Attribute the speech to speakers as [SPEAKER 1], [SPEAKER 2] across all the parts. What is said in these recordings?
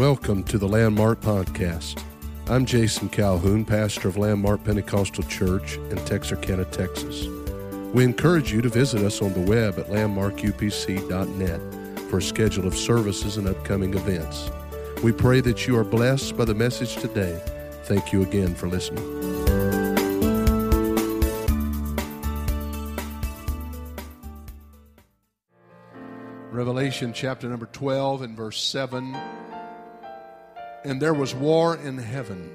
[SPEAKER 1] Welcome to the Landmark Podcast. I'm Jason Calhoun, pastor of Landmark Pentecostal Church in Texarkana, Texas. We encourage you to visit us on the web at landmarkupc.net for a schedule of services and upcoming events. We pray that you are blessed by the message today. Thank you again for listening. Revelation chapter number 12 and verse 7. And there was war in heaven.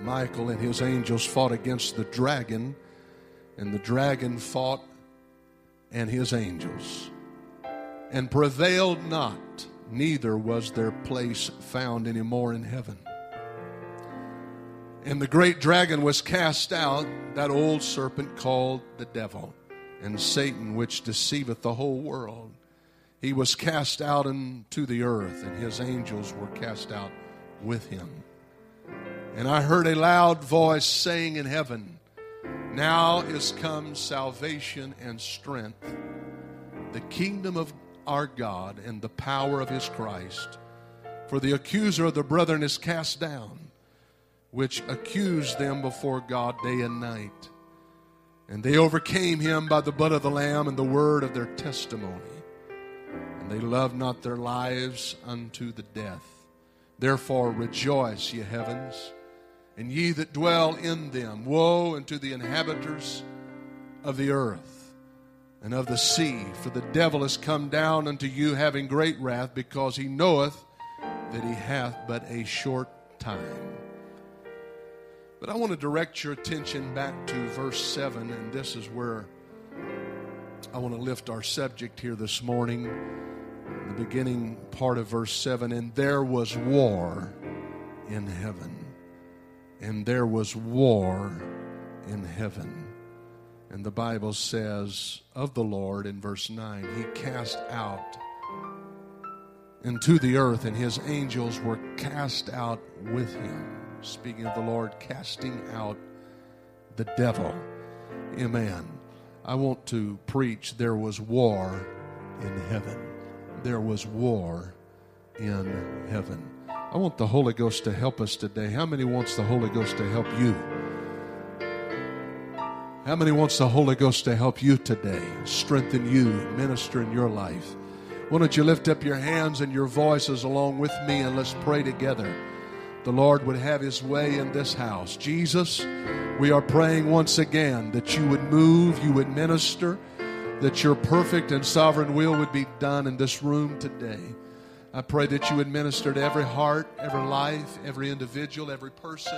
[SPEAKER 1] Michael and his angels fought against the dragon, and the dragon fought and his angels, and prevailed not, neither was their place found any more in heaven. And the great dragon was cast out, that old serpent called the devil, and Satan, which deceiveth the whole world. He was cast out into the earth, and his angels were cast out with him. And I heard a loud voice saying in heaven, Now is come salvation and strength, the kingdom of our God, and the power of his Christ. For the accuser of the brethren is cast down, which accused them before God day and night. And they overcame him by the blood of the Lamb and the word of their testimony they loved not their lives unto the death. Therefore rejoice, ye heavens, and ye that dwell in them. Woe unto the inhabitants of the earth and of the sea, for the devil is come down unto you having great wrath, because he knoweth that he hath but a short time. But I want to direct your attention back to verse 7, and this is where I want to lift our subject here this morning the beginning part of verse 7 and there was war in heaven. And there was war in heaven. And the Bible says of the Lord in verse 9, He cast out into the earth, and His angels were cast out with Him. Speaking of the Lord, casting out the devil. Amen. I want to preach there was war in heaven there was war in heaven. I want the Holy Ghost to help us today. How many wants the Holy Ghost to help you? How many wants the Holy Ghost to help you today? Strengthen you, minister in your life. Why don't you lift up your hands and your voices along with me and let's pray together. The Lord would have his way in this house. Jesus, we are praying once again that you would move, you would minister that your perfect and sovereign will would be done in this room today. I pray that you would minister to every heart, every life, every individual, every person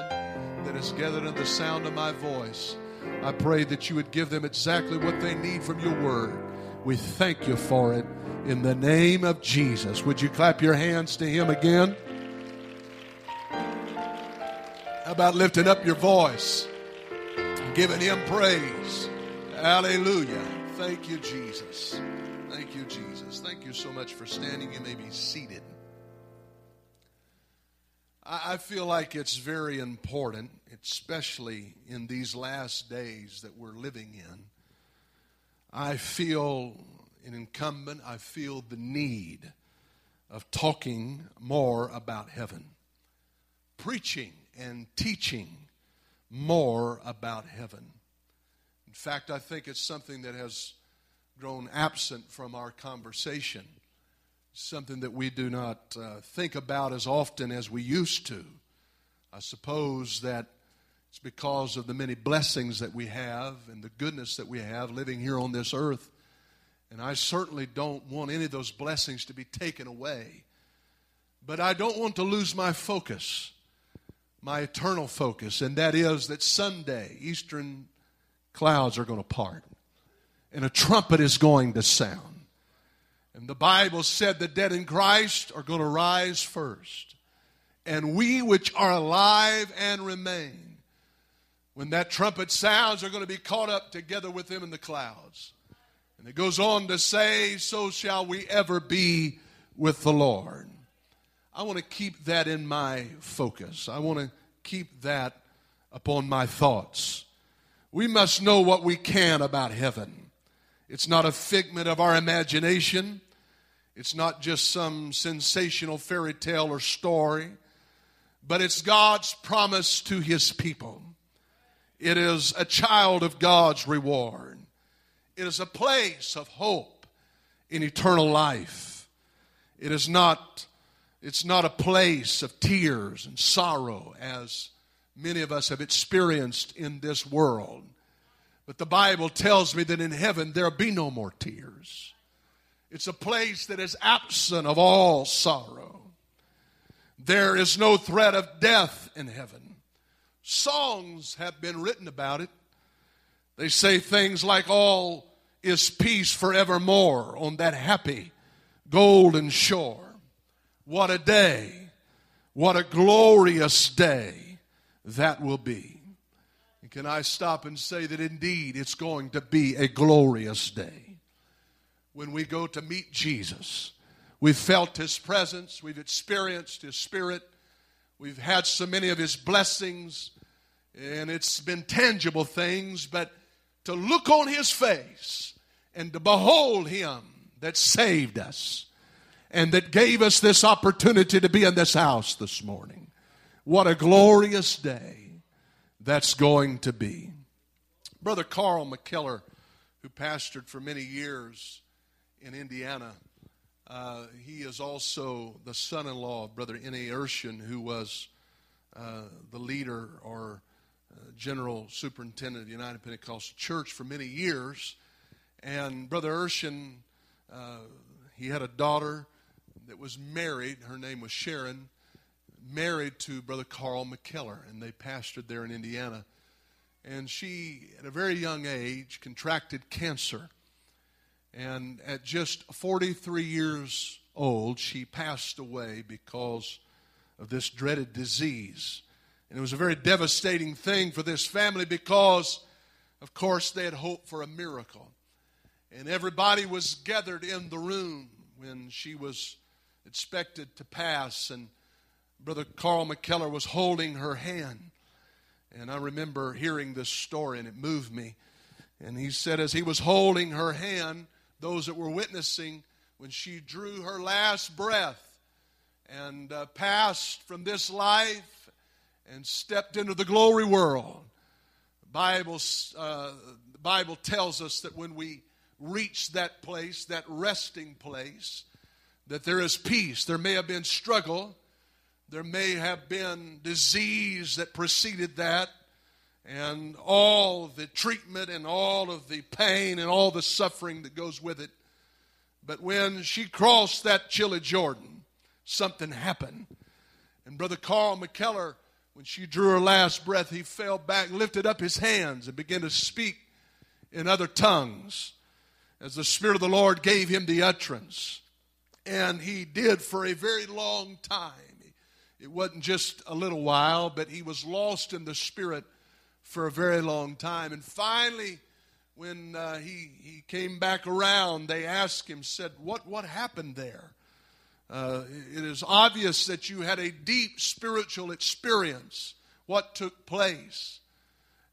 [SPEAKER 1] that is gathered in the sound of my voice. I pray that you would give them exactly what they need from your word. We thank you for it in the name of Jesus. Would you clap your hands to him again? How about lifting up your voice giving him praise? Hallelujah. Thank you, Jesus. Thank you, Jesus. Thank you so much for standing. You may be seated. I feel like it's very important, especially in these last days that we're living in. I feel an incumbent, I feel the need of talking more about heaven, preaching and teaching more about heaven. In fact, I think it's something that has grown absent from our conversation, something that we do not uh, think about as often as we used to. I suppose that it's because of the many blessings that we have and the goodness that we have living here on this earth. And I certainly don't want any of those blessings to be taken away. But I don't want to lose my focus, my eternal focus, and that is that someday, Eastern clouds are going to part and a trumpet is going to sound. And the Bible said the dead in Christ are going to rise first. And we which are alive and remain, when that trumpet sounds, are going to be caught up together with them in the clouds. And it goes on to say, So shall we ever be with the Lord. I want to keep that in my focus. I want to keep that upon my thoughts. We must know what we can about heaven. It's not a figment of our imagination. It's not just some sensational fairy tale or story, but it's God's promise to His people. It is a child of God's reward. It is a place of hope in eternal life. It is not, it's not a place of tears and sorrow as many of us have experienced in this world. But the Bible tells me that in heaven there'll be no more tears. It's a place that is absent of all sorrow. There is no threat of death in heaven. Songs have been written about it. They say things like, All is peace forevermore on that happy golden shore. What a day! What a glorious day that will be. And can I stop and say that indeed it's going to be a glorious day? when we go to meet Jesus. We've felt His presence, we've experienced His Spirit, we've had so many of His blessings, and it's been tangible things, but to look on His face and to behold Him that saved us and that gave us this opportunity to be in this house this morning. What a glorious day that's going to be. Brother Carl McKellar, who pastored for many years, in Indiana. Uh, he is also the son in law of Brother N.A. Urshan, who was uh, the leader or uh, general superintendent of the United Pentecostal Church for many years. And Brother Urshan, uh, he had a daughter that was married. Her name was Sharon, married to Brother Carl McKellar, and they pastored there in Indiana. And she, at a very young age, contracted cancer. And at just 43 years old, she passed away because of this dreaded disease. And it was a very devastating thing for this family because, of course, they had hoped for a miracle. And everybody was gathered in the room when she was expected to pass. And Brother Carl McKellar was holding her hand. And I remember hearing this story, and it moved me. And he said, as he was holding her hand, those that were witnessing when she drew her last breath and uh, passed from this life and stepped into the glory world. Bible, uh, the Bible tells us that when we reach that place, that resting place, that there is peace. There may have been struggle, there may have been disease that preceded that, and all the treatment and all of the pain and all the suffering that goes with it. But when she crossed that chilly Jordan, something happened. And Brother Carl McKellar, when she drew her last breath, he fell back, lifted up his hands, and began to speak in other tongues as the Spirit of the Lord gave him the utterance. And he did for a very long time. It wasn't just a little while, but he was lost in the Spirit for a very long time. And finally, when uh, he, he came back around, they asked him, said, What, what happened there? Uh, it is obvious that you had a deep spiritual experience. What took place?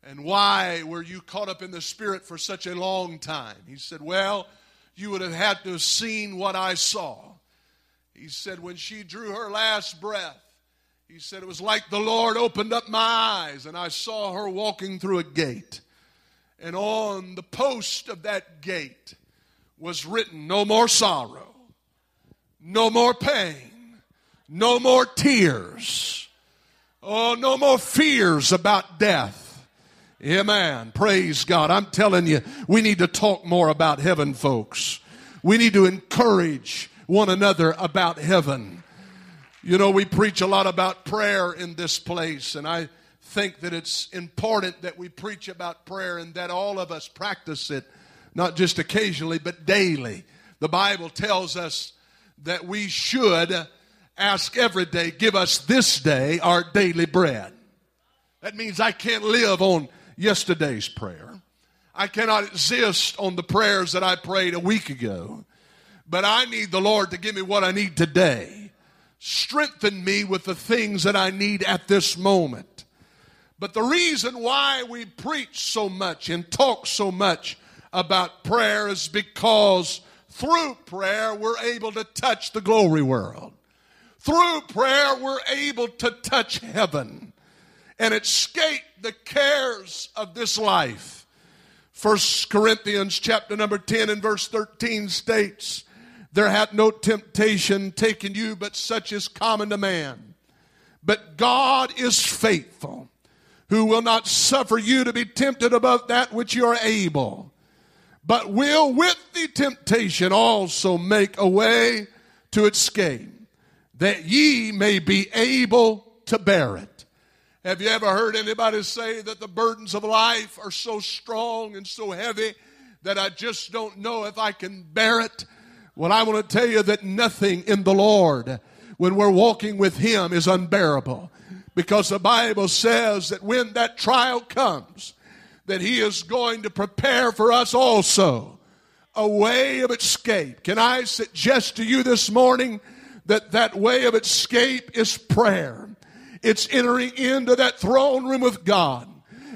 [SPEAKER 1] And why were you caught up in the Spirit for such a long time? He said, Well, you would have had to have seen what I saw. He said, When she drew her last breath, he said, It was like the Lord opened up my eyes and I saw her walking through a gate. And on the post of that gate was written, No more sorrow, no more pain, no more tears, oh, no more fears about death. Amen. Praise God. I'm telling you, we need to talk more about heaven, folks. We need to encourage one another about heaven. You know, we preach a lot about prayer in this place, and I think that it's important that we preach about prayer and that all of us practice it, not just occasionally, but daily. The Bible tells us that we should ask every day, give us this day our daily bread. That means I can't live on yesterday's prayer. I cannot exist on the prayers that I prayed a week ago. But I need the Lord to give me what I need today strengthen me with the things that I need at this moment. But the reason why we preach so much and talk so much about prayer is because through prayer, we're able to touch the glory world. Through prayer, we're able to touch heaven and escape the cares of this life. First Corinthians chapter number 10 and verse 13 states, There hath no temptation taken you but such as common to man. But God is faithful, who will not suffer you to be tempted above that which you are able, but will with the temptation also make a way to escape, that ye may be able to bear it. Have you ever heard anybody say that the burdens of life are so strong and so heavy that I just don't know if I can bear it? Well, I want to tell you that nothing in the Lord, when we're walking with Him, is unbearable. Because the Bible says that when that trial comes, that He is going to prepare for us also a way of escape. Can I suggest to you this morning that that way of escape is prayer? It's entering into that throne room with God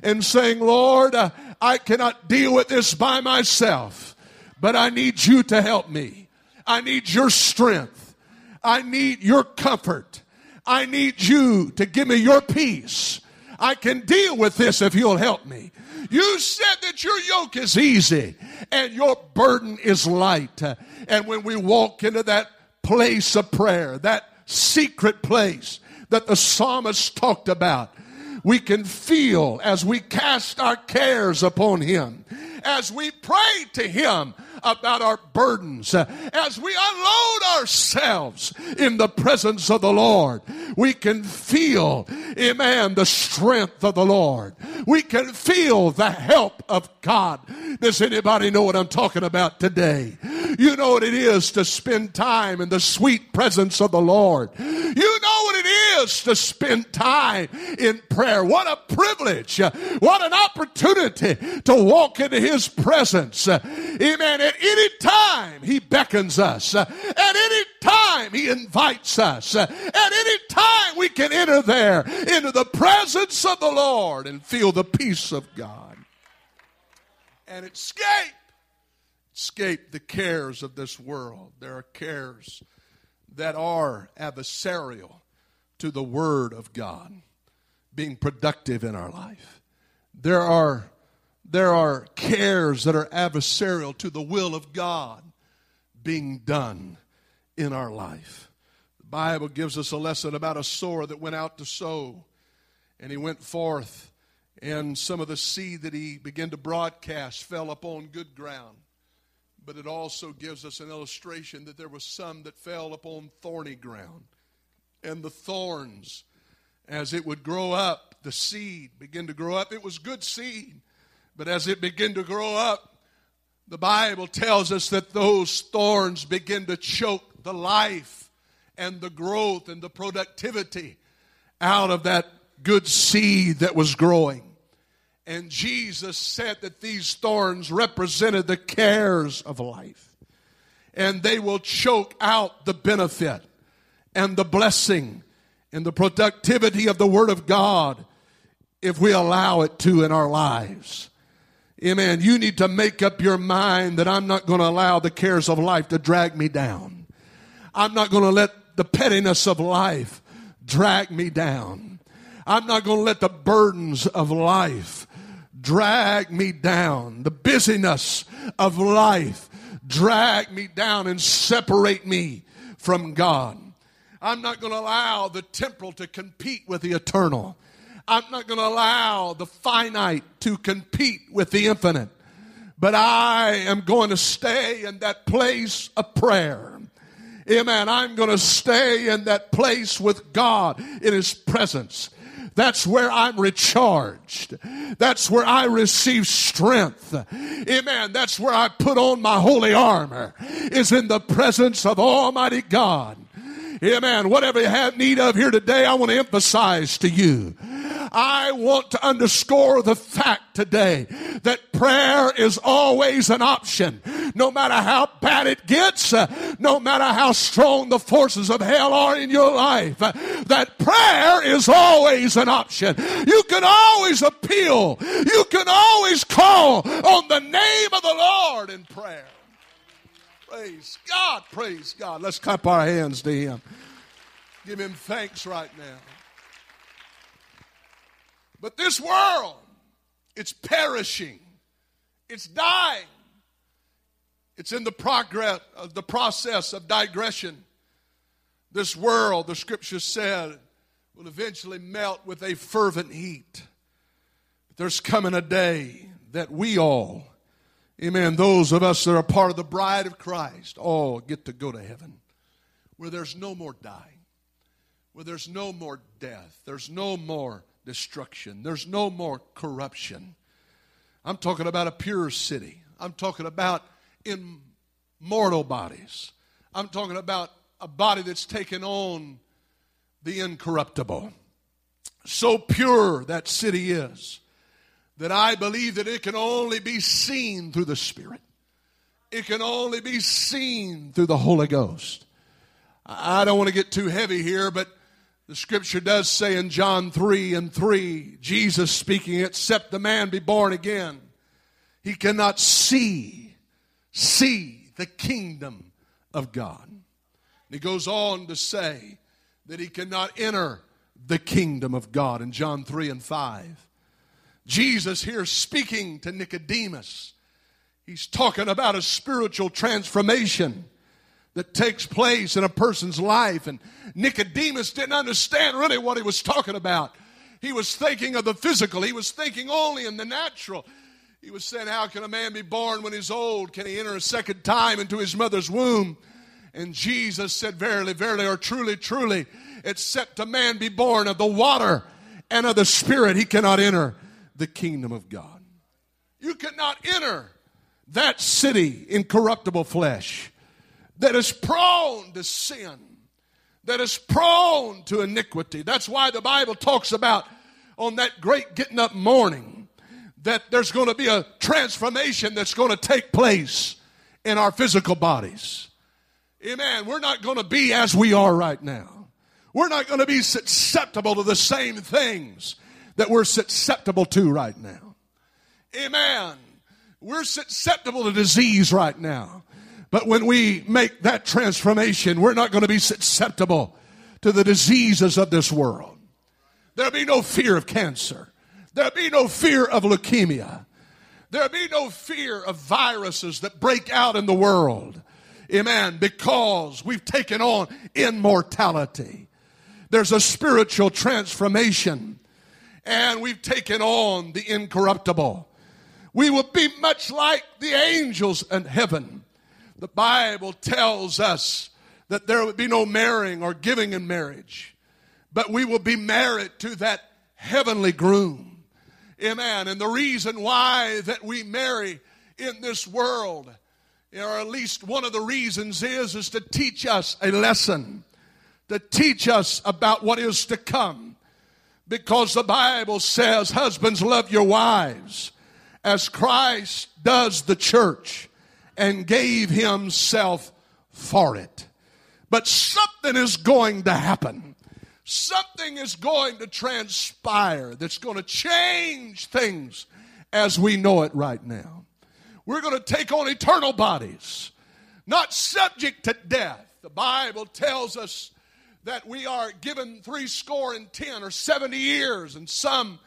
[SPEAKER 1] and saying, Lord, I cannot deal with this by myself, but I need you to help me. I need your strength. I need your comfort. I need you to give me your peace. I can deal with this if you'll help me. You said that your yoke is easy and your burden is light. And when we walk into that place of prayer, that secret place, that the psalmist talked about. We can feel as we cast our cares upon Him, as we pray to Him about our burdens, as we unload ourselves in the presence of the Lord, we can feel, amen, the strength of the Lord. We can feel the help of God. Does anybody know what I'm talking about today? You know what it is to spend time in the sweet presence of the Lord. You know what it is to spend time in prayer. What a privilege. What an opportunity to walk into His presence. Amen. At any time, He beckons us. At any time, He invites us. At any time, we can enter there into the presence of the Lord and feel the peace of God and escape escape the cares of this world. There are cares that are adversarial to the Word of God being productive in our life. There are, there are cares that are adversarial to the will of God being done in our life. The Bible gives us a lesson about a sower that went out to sow, and he went forth, and some of the seed that he began to broadcast fell upon good ground but it also gives us an illustration that there was some that fell upon thorny ground. And the thorns, as it would grow up, the seed began to grow up. It was good seed, but as it began to grow up, the Bible tells us that those thorns begin to choke the life and the growth and the productivity out of that good seed that was growing. And Jesus said that these thorns represented the cares of life. And they will choke out the benefit and the blessing and the productivity of the Word of God if we allow it to in our lives. Amen. You need to make up your mind that I'm not going to allow the cares of life to drag me down. I'm not going to let the pettiness of life drag me down. I'm not going to let the burdens of life drag me down. The busyness of life drag me down and separate me from God. I'm not going to allow the temporal to compete with the eternal. I'm not going to allow the finite to compete with the infinite. But I am going to stay in that place of prayer. Amen. I'm going to stay in that place with God in His presence. That's where I'm recharged. That's where I receive strength. Amen. That's where I put on my holy armor is in the presence of Almighty God. Amen. Whatever you have need of here today, I want to emphasize to you. I want to underscore the fact today that prayer is always an option. No matter how bad it gets, uh, no matter how strong the forces of hell are in your life, uh, that prayer is always an option. You can always appeal. You can always call on the name of the Lord in prayer. Praise God. Praise God. Let's clap our hands to Him. Give Him thanks right now. But this world, it's perishing, it's dying. It's in the progress of the process of digression. This world, the scripture said, will eventually melt with a fervent heat. But there's coming a day that we all, amen, those of us that are part of the bride of Christ, all get to go to heaven where there's no more dying, where there's no more death, there's no more destruction, there's no more corruption. I'm talking about a pure city. I'm talking about immortal bodies. I'm talking about a body that's taken on the incorruptible. So pure that city is that I believe that it can only be seen through the Spirit. It can only be seen through the Holy Ghost. I don't want to get too heavy here, but the scripture does say in John 3 and 3, Jesus speaking, except the man be born again, he cannot see, see the kingdom of God. And he goes on to say that he cannot enter the kingdom of God in John 3 and 5. Jesus here speaking to Nicodemus. He's talking about a spiritual transformation that takes place in a person's life. And Nicodemus didn't understand really what he was talking about. He was thinking of the physical, he was thinking only in the natural. He was saying, How can a man be born when he's old? Can he enter a second time into his mother's womb? And Jesus said, Verily, verily, or truly, truly, except a man be born of the water and of the Spirit, he cannot enter the kingdom of God. You cannot enter that city in corruptible flesh that is prone to sin, that is prone to iniquity. That's why the Bible talks about on that great getting up morning that there's going to be a transformation that's going to take place in our physical bodies. Amen. We're not going to be as we are right now. We're not going to be susceptible to the same things that we're susceptible to right now. Amen. We're susceptible to disease right now. But when we make that transformation, we're not going to be susceptible to the diseases of this world. There'll be no fear of cancer. There'll be no fear of leukemia. There'll be no fear of viruses that break out in the world. Amen. Because we've taken on immortality. There's a spiritual transformation and we've taken on the incorruptible. We will be much like the angels in heaven. The Bible tells us that there would be no marrying or giving in marriage, but we will be married to that heavenly groom. Amen. And the reason why that we marry in this world, or at least one of the reasons is, is to teach us a lesson, to teach us about what is to come. Because the Bible says, husbands, love your wives as Christ does the church and gave himself for it. But something is going to happen. Something is going to transpire that's going to change things as we know it right now. We're going to take on eternal bodies, not subject to death. The Bible tells us that we are given three score and ten or 70 years, and some,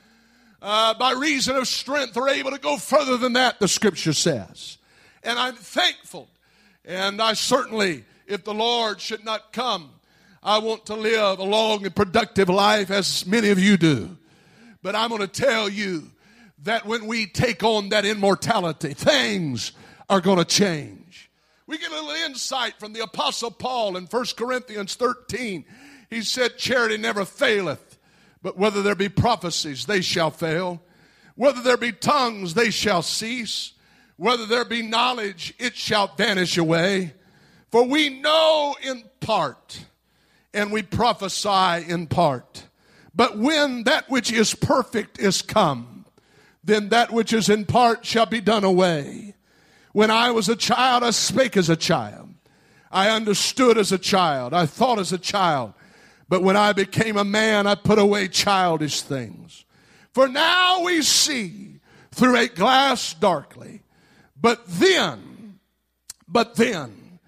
[SPEAKER 1] uh, by reason of strength, are able to go further than that, the scripture says. And I'm thankful. And I certainly, if the Lord should not come, I want to live a long and productive life as many of you do. But I'm going to tell you that when we take on that immortality, things are going to change. We get a little insight from the Apostle Paul in 1 Corinthians 13. He said, Charity never faileth, but whether there be prophecies, they shall fail. Whether there be tongues, they shall cease. Whether there be knowledge, it shall vanish away. For we know in part, and we prophesy in part. But when that which is perfect is come, then that which is in part shall be done away. When I was a child, I spake as a child. I understood as a child. I thought as a child. But when I became a man, I put away childish things. For now we see through a glass darkly. But then, but then,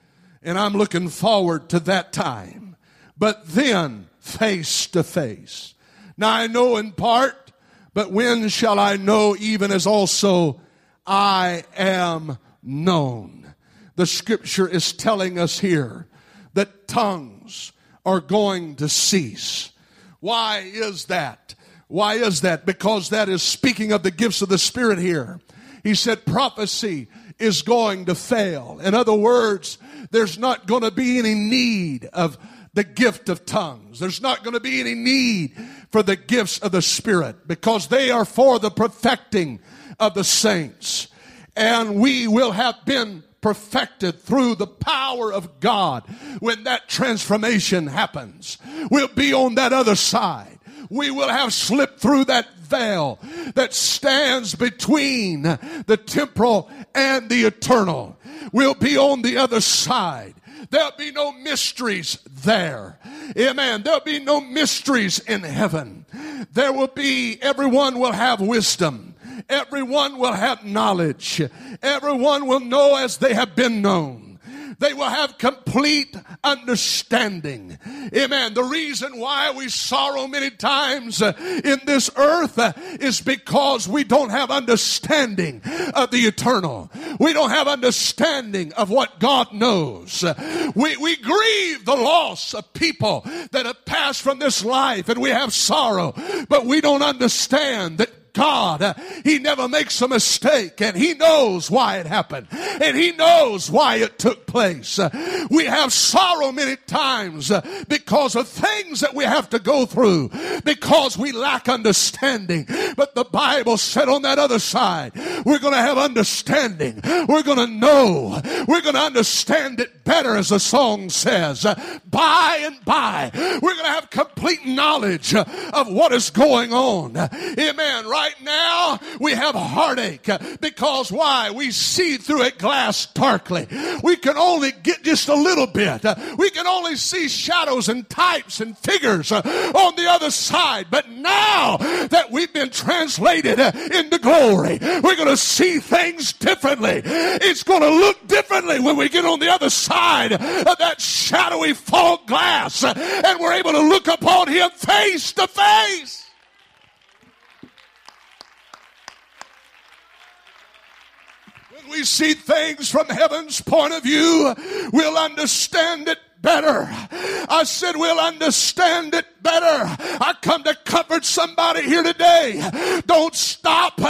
[SPEAKER 1] And I'm looking forward to that time. But then, face to face. Now I know in part, but when shall I know even as also I am known? The scripture is telling us here that tongues are going to cease. Why is that? Why is that? Because that is speaking of the gifts of the Spirit here. He said prophecy is going to fail. In other words, there's not going to be any need of the gift of tongues. There's not going to be any need for the gifts of the Spirit because they are for the perfecting of the saints. And we will have been perfected through the power of God when that transformation happens. We'll be on that other side. We will have slipped through that veil that stands between the temporal and the eternal. We'll be on the other side. There'll be no mysteries there. Amen. There'll be no mysteries in heaven. There will be, everyone will have wisdom. Everyone will have knowledge. Everyone will know as they have been known. They will have complete understanding. Amen. The reason why we sorrow many times uh, in this earth uh, is because we don't have understanding of the eternal. We don't have understanding of what God knows. We, we grieve the loss of people that have passed from this life and we have sorrow, but we don't understand that God, He never makes a mistake and He knows why it happened and He knows why it took place. We have sorrow many times because of things that we have to go through because we lack understanding. But the Bible said on that other side, we're going to have understanding. We're going to know. We're going to understand it better as the song says. By and by, we're going to have complete knowledge of what is going on. Amen. Right now we have heartache because why? We see through a glass darkly. We can only get just a little bit. We can only see shadows and types and figures on the other side. But now that we've been translated into glory, we're going to see things differently. It's going to look differently when we get on the other side of that shadowy fog glass and we're able to look upon Him face to face. When we see things from heaven's point of view, we'll understand it better. I said we'll understand it better. I come to comfort somebody here today. Don't stop.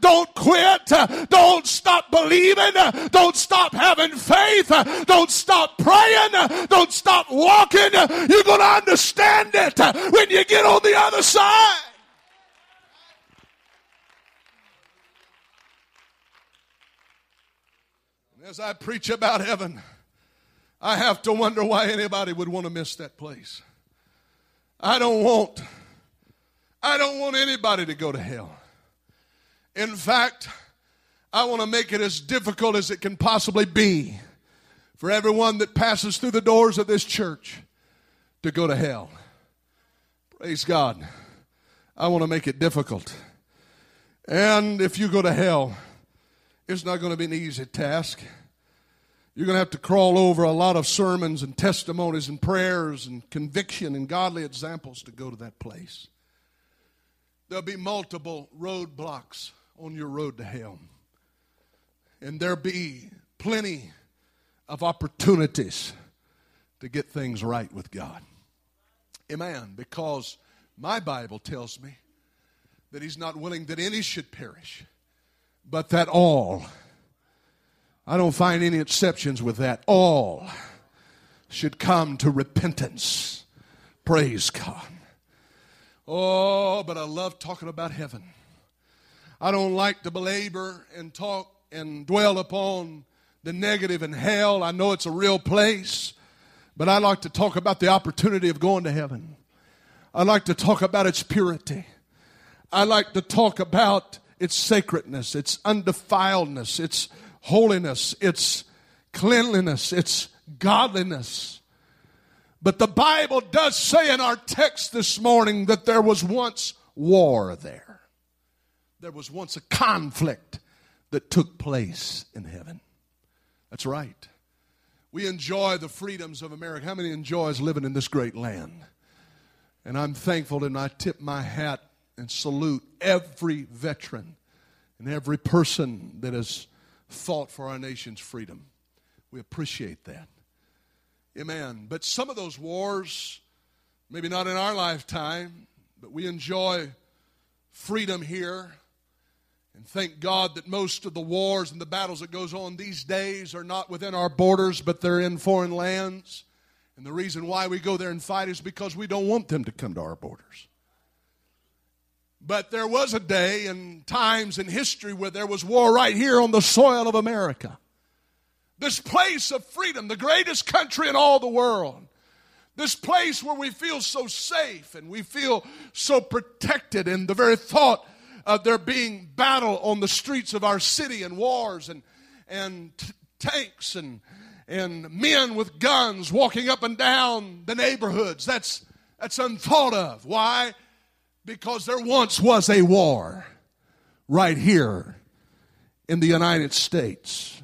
[SPEAKER 1] Don't quit. Don't stop believing. Don't stop having faith. Don't stop praying. Don't stop walking. You're going to understand it when you get on the other side. As I preach about heaven, I have to wonder why anybody would want to miss that place. I don't want I don't want anybody to go to hell. In fact, I want to make it as difficult as it can possibly be for everyone that passes through the doors of this church to go to hell. Praise God. I want to make it difficult. And if you go to hell, it's not going to be an easy task. You're going to have to crawl over a lot of sermons and testimonies and prayers and conviction and godly examples to go to that place. There'll be multiple roadblocks on your road to hell. And there'll be plenty of opportunities to get things right with God. Amen. Because my Bible tells me that He's not willing that any should perish, but that all, I don't find any exceptions with that, all should come to repentance. Praise God. Oh, but I love talking about heaven. I don't like to belabor and talk and dwell upon the negative in hell. I know it's a real place, but I like to talk about the opportunity of going to heaven. I like to talk about its purity. I like to talk about its sacredness, its undefiledness, its holiness, its cleanliness, its godliness. But the Bible does say in our text this morning that there was once war there. There was once a conflict that took place in heaven. That's right. We enjoy the freedoms of America. How many enjoys living in this great land? And I'm thankful and I tip my hat and salute every veteran and every person that has fought for our nation's freedom. We appreciate that. Amen. But some of those wars, maybe not in our lifetime, but we enjoy freedom here. And thank God that most of the wars and the battles that goes on these days are not within our borders, but they're in foreign lands. And the reason why we go there and fight is because we don't want them to come to our borders. But there was a day and times in history where there was war right here on the soil of America. This place of freedom, the greatest country in all the world. This place where we feel so safe and we feel so protected, and the very thought of there being battle on the streets of our city and wars and, and t- tanks and, and men with guns walking up and down the neighborhoods. That's, that's unthought of. Why? Because there once was a war right here in the United States.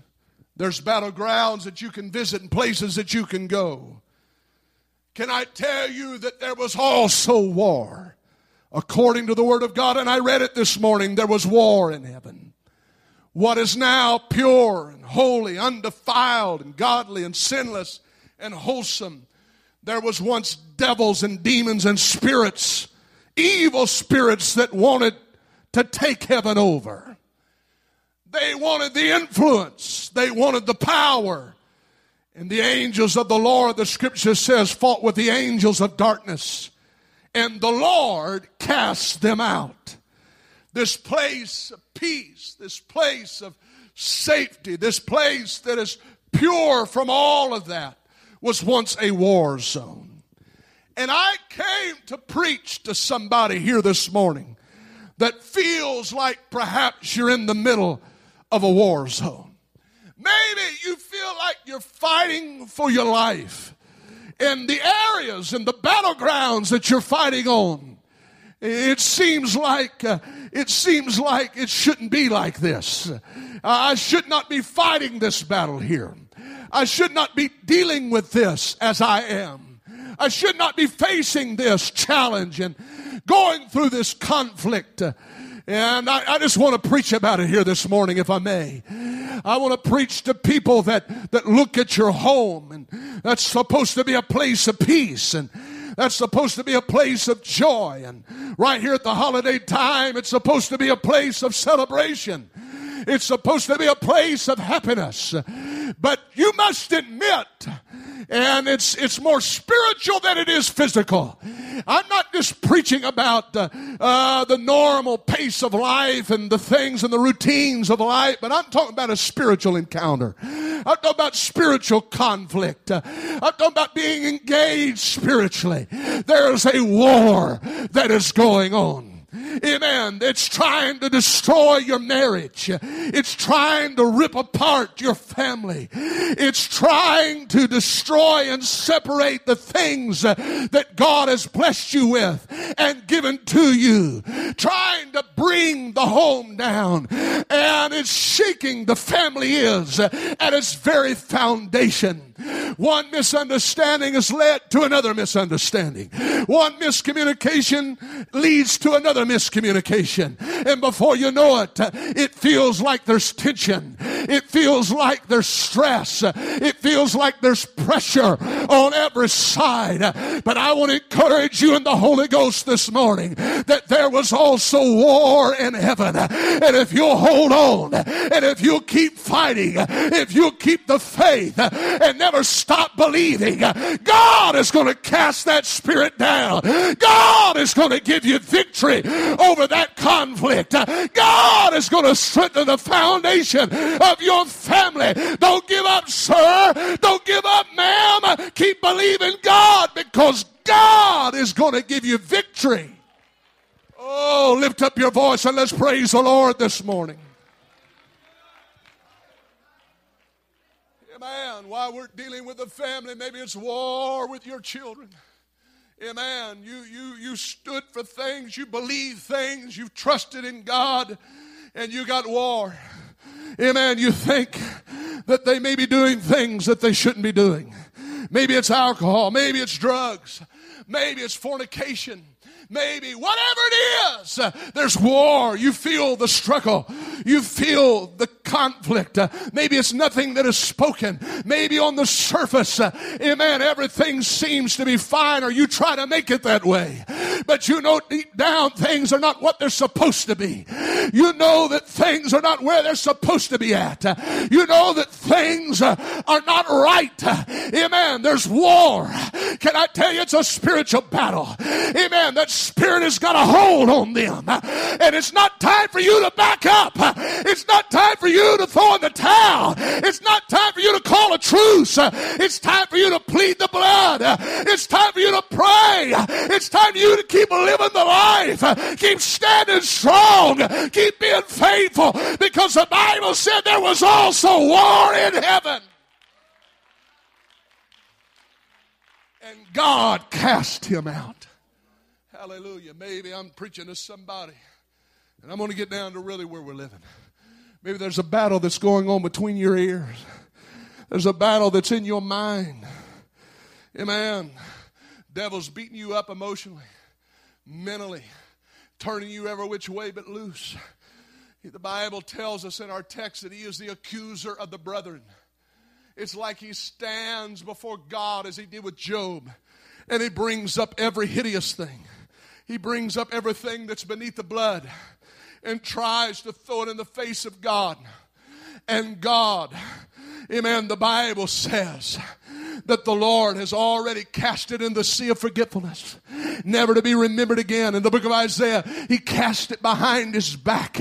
[SPEAKER 1] There's battlegrounds that you can visit and places that you can go. Can I tell you that there was also war? According to the Word of God, and I read it this morning, there was war in heaven. What is now pure and holy, undefiled and godly and sinless and wholesome, there was once devils and demons and spirits evil spirits that wanted to take heaven over. They wanted the influence, they wanted the power. And the angels of the Lord, the scripture says, fought with the angels of darkness. And the Lord cast them out. This place of peace, this place of safety, this place that is pure from all of that was once a war zone. And I came to preach to somebody here this morning that feels like perhaps you're in the middle of a war zone. Maybe you feel like you're fighting for your life in the areas and the battlegrounds that you're fighting on. It seems like uh, it seems like it shouldn't be like this. Uh, I should not be fighting this battle here. I should not be dealing with this as I am. I should not be facing this challenge and going through this conflict. And I, I, just want to preach about it here this morning, if I may. I want to preach to people that, that look at your home, and that's supposed to be a place of peace, and that's supposed to be a place of joy. And right here at the holiday time, it's supposed to be a place of celebration. It's supposed to be a place of happiness. But you must admit and it's it's more spiritual than it is physical. I'm not just preaching about uh, uh, the normal pace of life and the things and the routines of life, but I'm talking about a spiritual encounter. I'm talking about spiritual conflict. Uh, I'm talking about being engaged spiritually. There's a war that is going on. Amen. It's trying to destroy your marriage. It's trying to rip apart your family. It's trying to destroy and separate the things that God has blessed you with and given to you. Trying to bring the home down. And it's shaking the family is at its very foundation. One misunderstanding has led to another misunderstanding. One miscommunication leads to another miscommunication. And before you know it, it feels like there's tension. It feels like there's stress. It feels like there's pressure on every side. But I want to encourage you in the Holy Ghost this morning that there was also war in heaven. And if you'll hold on, and if you'll keep fighting, if you'll keep the faith and never stop believing, God is going to cast that spirit down. God is going to give you victory over that conflict. God is going to strengthen the foundation of your family. Don't give up, sir. Don't give up, ma'am. Keep believing God because God is going to give you victory. Oh, lift up your voice and let's praise the Lord this morning. Amen. While we're dealing with the family, maybe it's war with your children. Amen. You, you, you stood for things, you believe things, you've trusted in God, and you got war. Amen. You think that they may be doing things that they shouldn't be doing. Maybe it's alcohol. Maybe it's drugs. Maybe it's fornication maybe, whatever it is. There's war. You feel the struggle. You feel the conflict. Maybe it's nothing that is spoken. Maybe on the surface, eh, uh, amen, everything seems to be fine or you try to make it that way. But you know deep down things are not what they're supposed to be. You know that things are not where they're supposed to be at. You know that things eh, are not right. Eh, amen. There's war. Can I tell you it's a spiritual battle? Amen. That's Spirit has got a hold on them. And it's not time for you to back up. It's not time for you to throw in the towel. It's not time for you to call a truce. It's time for you to plead the blood. It's time for you to pray. It's time for you to keep living the life. Keep standing strong. Keep being faithful because the Bible said there was also war in heaven. And God cast him out. Hallelujah. Maybe I'm preaching to somebody. And I'm going to get down to really where we're living. Maybe there's a battle that's going on between your ears. There's a battle that's in your mind. Amen. Devil's beating you up emotionally, mentally, turning you every which way but loose. The Bible tells us in our text that he is the accuser of the brethren. It's like he stands before God as he did with Job, and he brings up every hideous thing he brings up everything that's beneath the blood and tries to throw it in the face of God. And God, amen, the Bible says that the Lord has already cast it in the sea of forgetfulness, never to be remembered again. In the book of Isaiah, he cast it behind his back.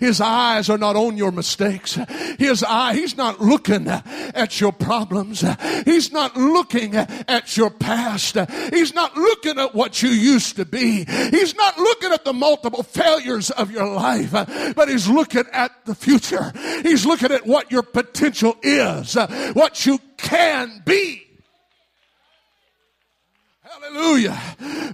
[SPEAKER 1] His eyes are not on your mistakes. His eye, he's not looking at your problems. He's not looking at your past. He's not looking at what you used to be. He's not looking at the multiple failures of your life, but he's looking at the future. He's looking at what your potential is, what you can be. Hallelujah.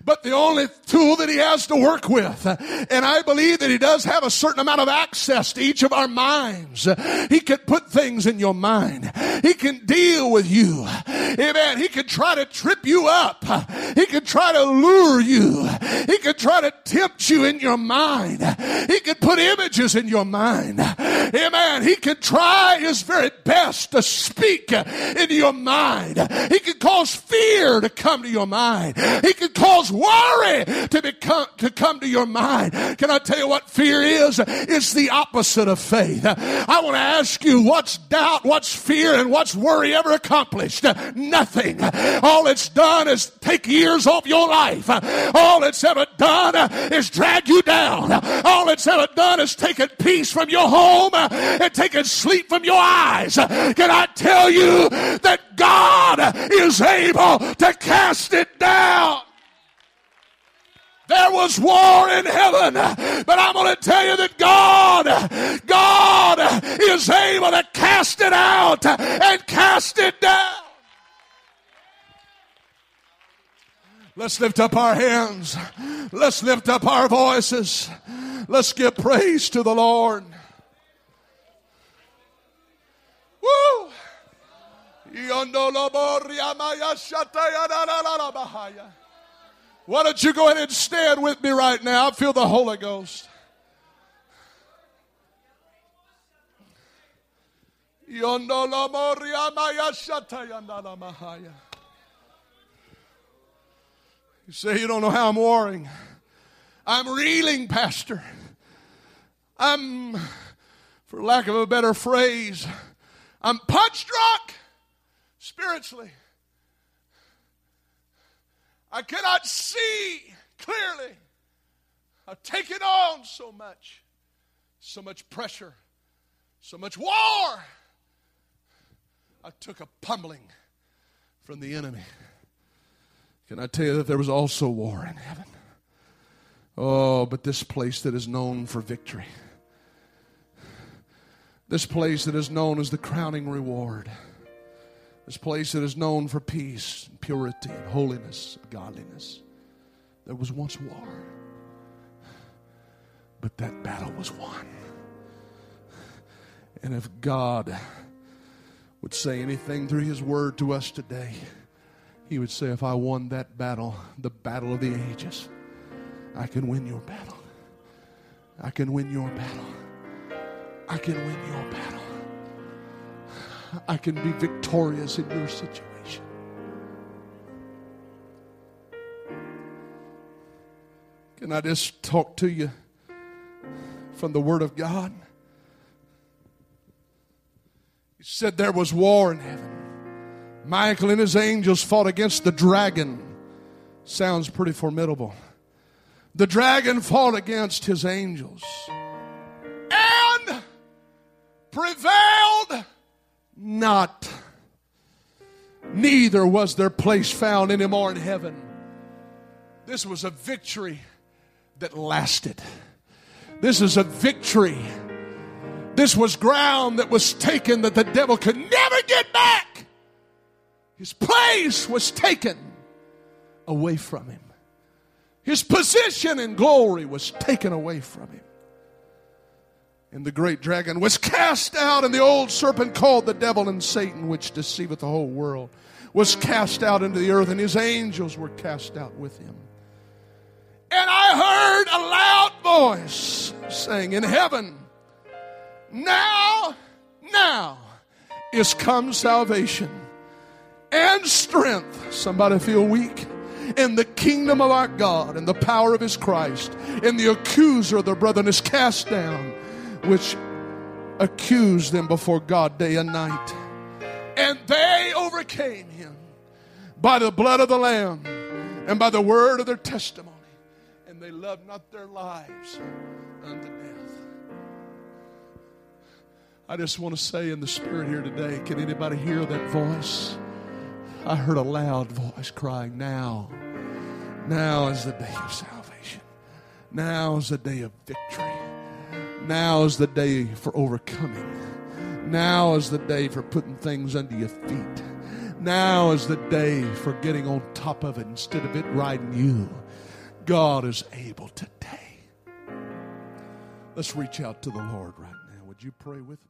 [SPEAKER 1] But the only tool that he has to work with, and I believe that he does have a certain amount of access to each of our minds. He can put things in your mind. He can deal with you. Amen. He can try to trip you up. He can try to lure you. He can try to tempt you in your mind. He can put images in your mind. Amen. He can try his very best to speak into your mind. He can cause fear to come to your mind. He can cause worry to become to come to your mind. Can I tell you what fear is? It's the opposite of faith. I want to ask you what's doubt, what's fear, and what's worry ever accomplished? Nothing. All it's done is take years off your life. All it's ever done is drag you down. All it's ever done is taken peace from your home and taken sleep from your eyes. Can I tell you that God is able to cast it down? There was war in heaven, but I'm going to tell you that God, God is able to cast it out and cast it down. Let's lift up our hands. Let's lift up our voices. Let's give praise to the Lord. Woo! Why don't you go ahead and stand with me right now? I feel the Holy Ghost. You say you don't know how I'm warring. I'm reeling, Pastor. I'm, for lack of a better phrase, I'm punch drunk spiritually. I cannot see clearly. I've taken on so much, so much pressure, so much war. I took a pummeling from the enemy. Can I tell you that there was also war in heaven? Oh, but this place that is known for victory, this place that is known as the crowning reward. This place that is known for peace, and purity, and holiness, and godliness. There was once war, but that battle was won. And if God would say anything through his word to us today, he would say, If I won that battle, the battle of the ages, I can win your battle. I can win your battle. I can win your battle. I can be victorious in your situation. Can I just talk to you from the Word of God? He said there was war in heaven. Michael and his angels fought against the dragon. Sounds pretty formidable. The dragon fought against his angels and prevailed not. Neither was their place found anymore in heaven. This was a victory that lasted. This is a victory. This was ground that was taken that the devil could never get back. His place was taken away from him. His position and glory was taken away from him. And the great dragon was cast out, and the old serpent called the devil and Satan, which deceiveth the whole world, was cast out into the earth, and his angels were cast out with him. And I heard a loud voice saying, In heaven, now, now is come salvation and strength. Somebody feel weak? in the kingdom of our God and the power of his Christ. And the accuser of their brethren is cast down, which accused them before God day and night. And they overcame him by the blood of the Lamb and by the word of their testimony. And they loved not their lives unto death. I just want to say in the spirit here today, can anybody hear that voice? I heard a loud voice crying, Now, now is the day of salvation. Now is the day of victory. Now is the day for overcoming. Now is the day for putting things under your feet. Now is the day for getting on top of it instead of it riding you. God is able today. Let's reach out to the Lord right now. Would you pray with me?